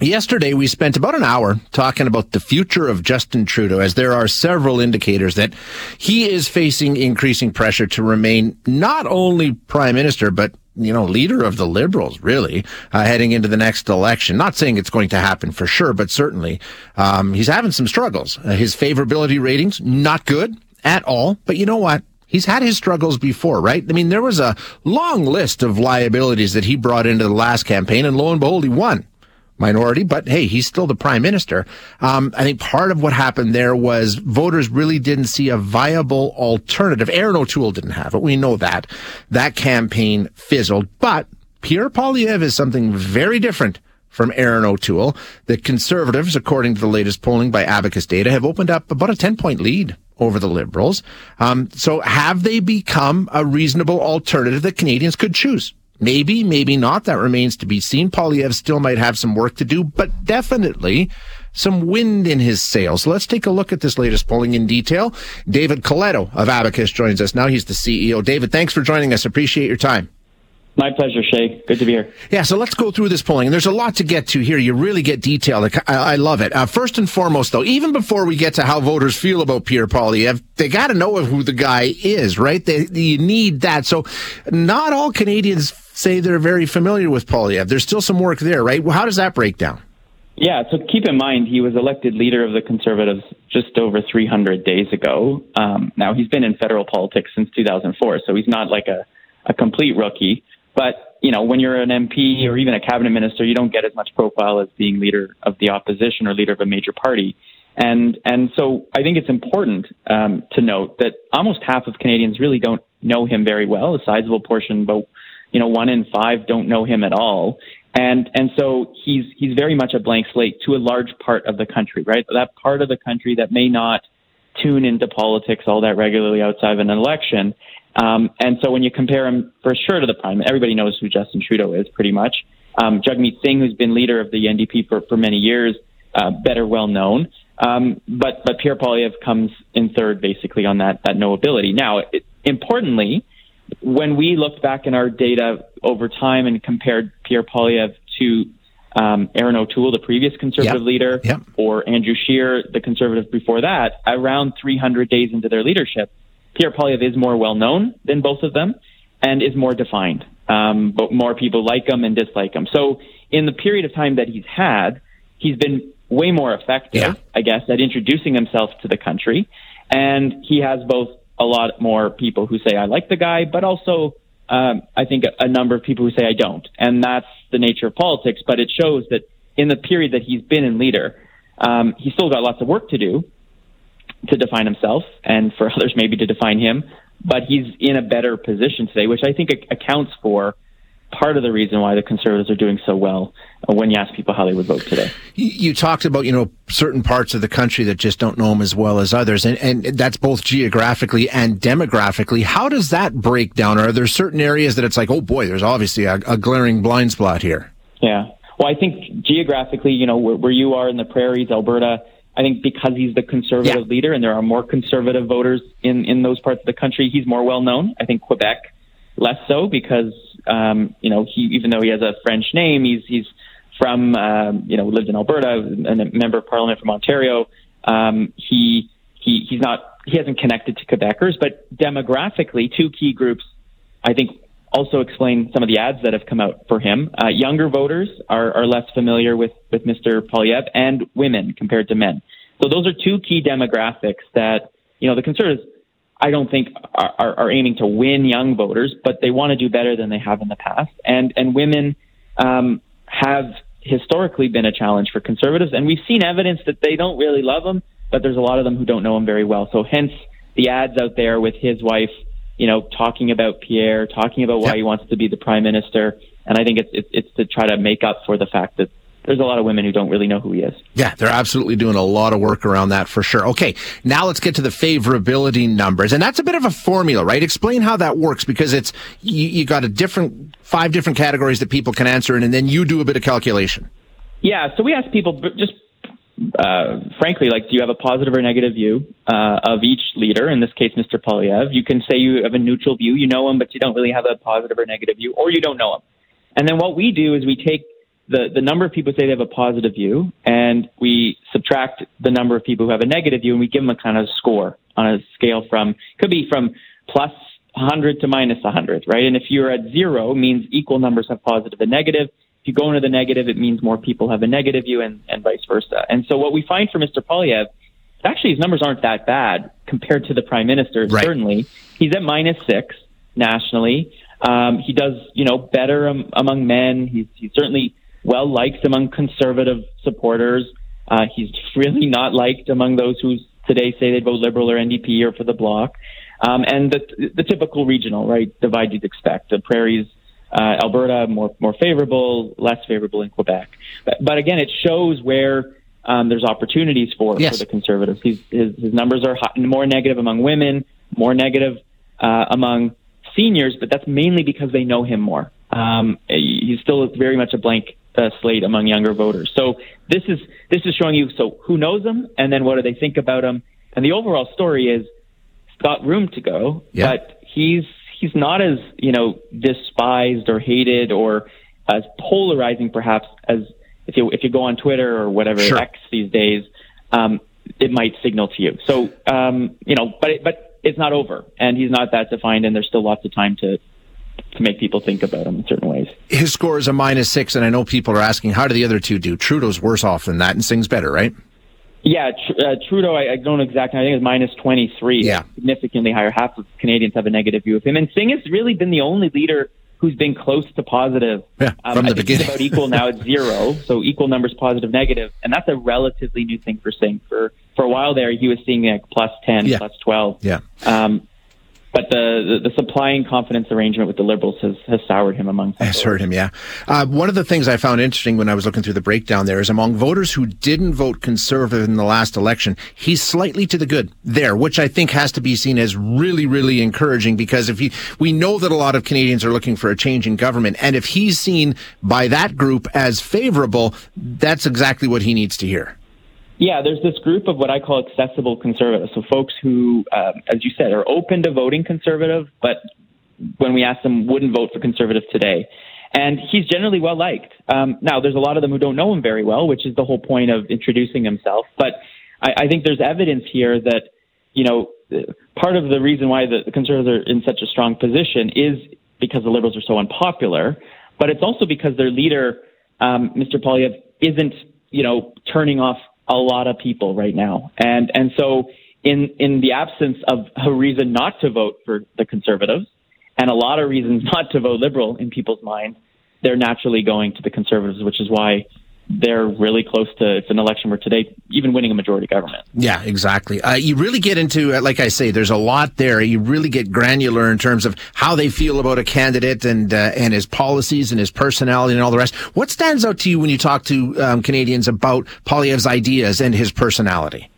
Yesterday, we spent about an hour talking about the future of Justin Trudeau, as there are several indicators that he is facing increasing pressure to remain not only prime minister, but you know, leader of the Liberals, really, uh, heading into the next election. Not saying it's going to happen for sure, but certainly um, he's having some struggles. Uh, his favorability ratings not good at all. But you know what? He's had his struggles before, right? I mean, there was a long list of liabilities that he brought into the last campaign, and lo and behold, he won minority, but hey, he's still the prime minister. Um, I think part of what happened there was voters really didn't see a viable alternative. Erin O'Toole didn't have it. We know that. That campaign fizzled, but Pierre Poilievre is something very different from Erin O'Toole. The conservatives, according to the latest polling by Abacus Data, have opened up about a 10 point lead over the Liberals. Um, so have they become a reasonable alternative that Canadians could choose? Maybe, maybe not. That remains to be seen. Poilievre still might have some work to do, but definitely some wind in his sails. Let's take a look at this latest polling in detail. David Coletto of Abacus joins us now. He's the CEO. David, thanks for joining us. Appreciate your time. My pleasure, Shay. Good to be here. Yeah, so let's go through this polling. And there's a lot to get to here. You really get detailed. I, I love it. Uh, first and foremost, though, even before we get to how voters feel about Pierre Poilievre, they got to know who the guy is, right? They, you need that. So not all Canadians say they're very familiar with Poilievre. There's still some work there, right? Well, how does that break down? Yeah, so keep in mind he was elected leader of the Conservatives just over 300 days ago. Um, now he's been in federal politics since 2004, so he's not like a, a complete rookie. But you know, when you're an MP or even a cabinet minister, you don't get as much profile as being leader of the opposition or leader of a major party. And and so I think it's important um, to note that almost half of Canadians really don't know him very well. A sizable portion, about you know, one in five don't know him at all. And and so he's he's very much a blank slate to a large part of the country, right? That part of the country that may not tune into politics all that regularly outside of an election. Um, and so when you compare him for sure to the prime, everybody knows who Justin Trudeau is pretty much. Um, Jagmeet Singh, who's been leader of the NDP for, for many years, uh, better well known. Um, but but Pierre Poilievre comes in third, basically on that that knowability. Now, it, importantly, when we looked back in our data over time and compared Pierre Poilievre to um, Erin O'Toole, the previous conservative yep. leader, yep. or Andrew Scheer, the conservative before that, around 300 days into their leadership, Pierre Poilievre is more well known than both of them and is more defined. Um, but more people like him and dislike him. So in the period of time that he's had, he's been way more effective, yeah. I guess, at introducing himself to the country. And he has both a lot more people who say I like the guy, but also um, I think a, a number of people who say I don't, and that's the nature of politics. But it shows that in the period that he's been in leader, um, he's still got lots of work to do to define himself, and for others maybe to define him. But he's in a better position today, which I think accounts for part of the reason why the conservatives are doing so well uh, when you ask people how they would vote today. You talked about, you know, certain parts of the country that just don't know him as well as others, and, and that's both geographically and demographically. How does that break down? Are there certain areas that it's like, oh boy, there's obviously a, a glaring blind spot here? Yeah. Well, I think geographically, you know, where, where you are in the prairies, Alberta, I think because he's the conservative yeah. leader and there are more conservative voters in, in those parts of the country, he's more well known. I think Quebec less so because um, you know he even though he has a French name, he's he's from um, you know lived in Alberta and a member of Parliament from Ontario. Um, he he he's not he hasn't connected to Quebecers, but demographically, two key groups I think also explain some of the ads that have come out for him. Uh, younger voters are, are less familiar with with Mr. Poilievre, and women compared to men. So those are two key demographics that you know the Conservatives I don't think are, are, are aiming to win young voters, but they want to do better than they have in the past. And and women um, have historically been a challenge for conservatives, and we've seen evidence that they don't really love him, but there's a lot of them who don't know him very well. So hence the ads out there with his wife, you know, talking about Pierre, talking about why he wants to be the prime minister, and I think it's it's, it's to try to make up for the fact that there's a lot of women who don't really know who he is. Yeah, they're absolutely doing a lot of work around that for sure. Okay, now let's get to the favorability numbers, and that's a bit of a formula, right? Explain how that works because it's you, you got a different five different categories that people can answer, in, and then you do a bit of calculation. Yeah, so we ask people just uh, frankly, like, do you have a positive or negative view uh, of each leader? In this case, Mr. Poilievre. You can say you have a neutral view. You know him, but you don't really have a positive or negative view, or you don't know him. And then what we do is we take the, the number of people say they have a positive view, and we subtract the number of people who have a negative view, and we give them a kind of score on a scale from could be from plus 100 to minus 100, right? And if you're at zero, means equal numbers have positive and negative. If you go into the negative, it means more people have a negative view, and, and vice versa. And so what we find for Mr. Poilievre, actually his numbers aren't that bad compared to the prime minister. Right. Certainly, he's at minus six nationally. Um, he does, you know, better um, among men. He's, he's certainly well liked among conservative supporters. Uh, he's really not liked among those who today say they'd vote Liberal or NDP or for the Bloc. Um, and the, the typical regional, right, divide you'd expect. The prairies, uh, Alberta, more, more favorable, less favorable in Quebec. But, but again, it shows where um, there's opportunities for, yes. for the Conservatives. He's, his, his numbers are more negative among women, more negative uh, among seniors, but that's mainly because they know him more. Um, he's still very much a blank uh, slate among younger voters. So this is this is showing you so who knows them and then what do they think about him. And the overall story is got room to go, yeah. but he's he's not as you know despised or hated or as polarizing perhaps as if you if you go on Twitter or whatever sure. X these days. Um, it might signal to you. So um, you know, but it, but it's not over, and he's not that defined, and there's still lots of time to to make people think about him in certain ways. His score is a minus six, and I know people are asking, how do the other two do? Trudeau's worse off than that, and Singh's better, right? Yeah, tr- uh, Trudeau, I, I, don't know exactly. I think it's minus 23. Yeah. Significantly higher. Half of Canadians have a negative view of him. And Singh has really been the only leader who's been close to positive. Yeah, from um, the beginning. About equal now at zero. So equal numbers, positive, negative. And that's a relatively new thing for Singh. For, for a while there, he was seeing like plus 10, yeah. plus 12. Yeah. Um, but the, the, the supply and confidence arrangement with the Liberals has, has soured him among. Has hurt him, yeah. Uh, one of the things I found interesting when I was looking through the breakdown there is among voters who didn't vote conservative in the last election, he's slightly to the good there, which I think has to be seen as really, really encouraging because if he, we know that a lot of Canadians are looking for a change in government, and if he's seen by that group as favorable, that's exactly what he needs to hear. Yeah, there's this group of what I call accessible conservatives. So folks who, um, as you said, are open to voting conservative, but when we ask them, wouldn't vote for conservative today. And he's generally well liked. Um, now, there's a lot of them who don't know him very well, which is the whole point of introducing himself. But I, I think there's evidence here that, you know, part of the reason why the, the conservatives are in such a strong position is because the liberals are so unpopular. But it's also because their leader, um, Mr. Poilievre, isn't, you know, turning off a lot of people right now. And and so in in the absence of a reason not to vote for the conservatives and a lot of reasons not to vote liberal in people's minds, they're naturally going to the conservatives, which is why they're really close to it's an election where today even winning a majority government. Yeah, exactly. Uh, you really get into, uh, like I say, there's a lot there. You really get granular in terms of how they feel about a candidate and uh, and his policies and his personality and all the rest. What stands out to you when you talk to um, Canadians about Poilievre's ideas and his personality?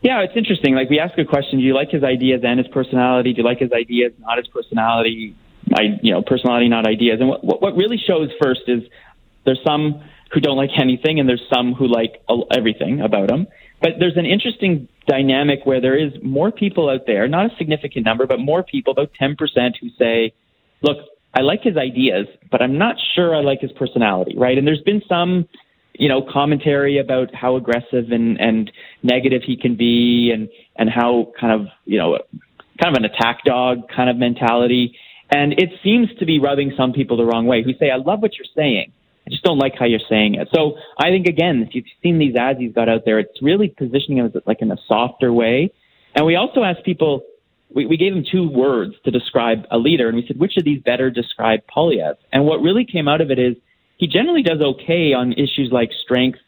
Yeah, it's interesting. Like we ask a question: Do you like his ideas and his personality? Do you like his ideas, not his personality? I, you know, personality, not ideas. And what what really shows first is there's some who don't like anything, and there's some who like everything about him. But there's an interesting dynamic where there is more people out there, not a significant number, but more people, about 10%, who say, look, I like his ideas, but I'm not sure I like his personality, right? And there's been some, you know, commentary about how aggressive and, and negative he can be and, and how kind of, you know, kind of an attack dog kind of mentality. And it seems to be rubbing some people the wrong way who say, I love what you're saying. I just don't like how you're saying it. So I think again, if you've seen these ads he's got out there, it's really positioning him as like in a softer way. And we also asked people, we, we gave him two words to describe a leader, and we said, which of these better describe Poilievre? And what really came out of it is he generally does okay on issues like strength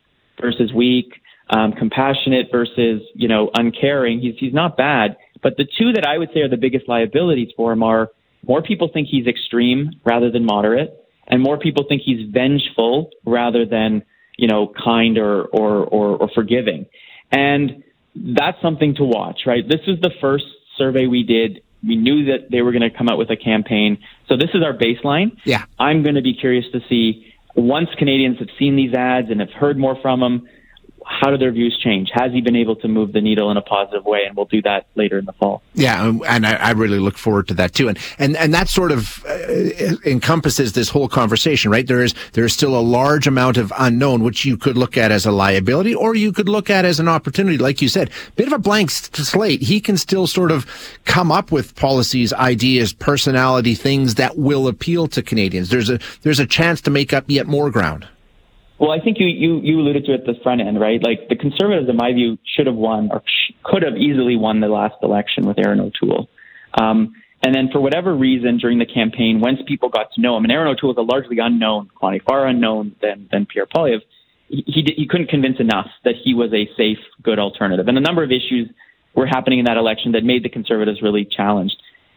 versus weak, um, compassionate versus you know uncaring. He's he's not bad, but the two that I would say are the biggest liabilities for him are more people think he's extreme rather than moderate and more people think he's vengeful rather than you know kind or or or, or forgiving. And that's something to watch right? This is the first survey we did. We knew that they were going to come out with a campaign. So this is our baseline. Yeah. I'm going to be curious to see once canadians have seen these ads and have heard more from them how do their views change? Has he been able to move the needle in a positive way? And we'll do that later in the fall. Yeah, um, and I, I really look forward to that too. And and and that sort of uh, encompasses this whole conversation, right? There is there is still a large amount of unknown, which you could look at as a liability, or you could look at as an opportunity. Like you said, bit of a blank slate. He can still sort of come up with policies, ideas, personality, things that will appeal to Canadians. There's a there's a chance to make up yet more ground. Well, I think you, you, you alluded to it at the front end, right? Like the Conservatives, in my view, should have won or could have easily won the last election with Erin O'Toole. Um, and then for whatever reason during the campaign, once people got to know him, and Erin O'Toole is a largely unknown, quantity far unknown than, than Pierre Poilievre, he, he, he couldn't convince enough that he was a safe, good alternative. And a number of issues were happening in that election that made the Conservatives really challenged.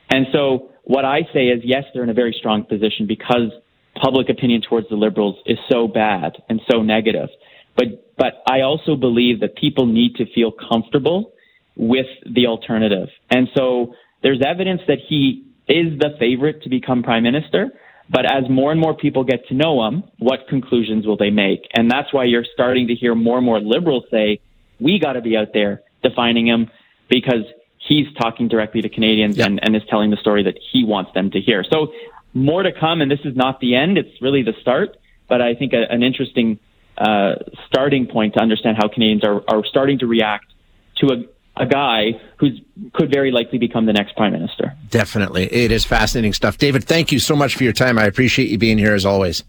And so what I say is, yes, they're in a very strong position because – public opinion towards the liberals is so bad and so negative. But but I also believe that people need to feel comfortable with the alternative. And so there's evidence that he is the favorite to become prime minister. But as more and more people get to know him, what conclusions will they make? And that's why you're starting to hear more and more liberals say, we got to be out there defining him because he's talking directly to Canadians yep. and, and is telling the story that he wants them to hear. So more to come, and this is not the end. It's really the start, but I think a, an interesting uh, starting point to understand how Canadians are, are starting to react to a, a guy who could very likely become the next prime minister. Definitely. It is fascinating stuff. David, thank you so much for your time. I appreciate you being here as always.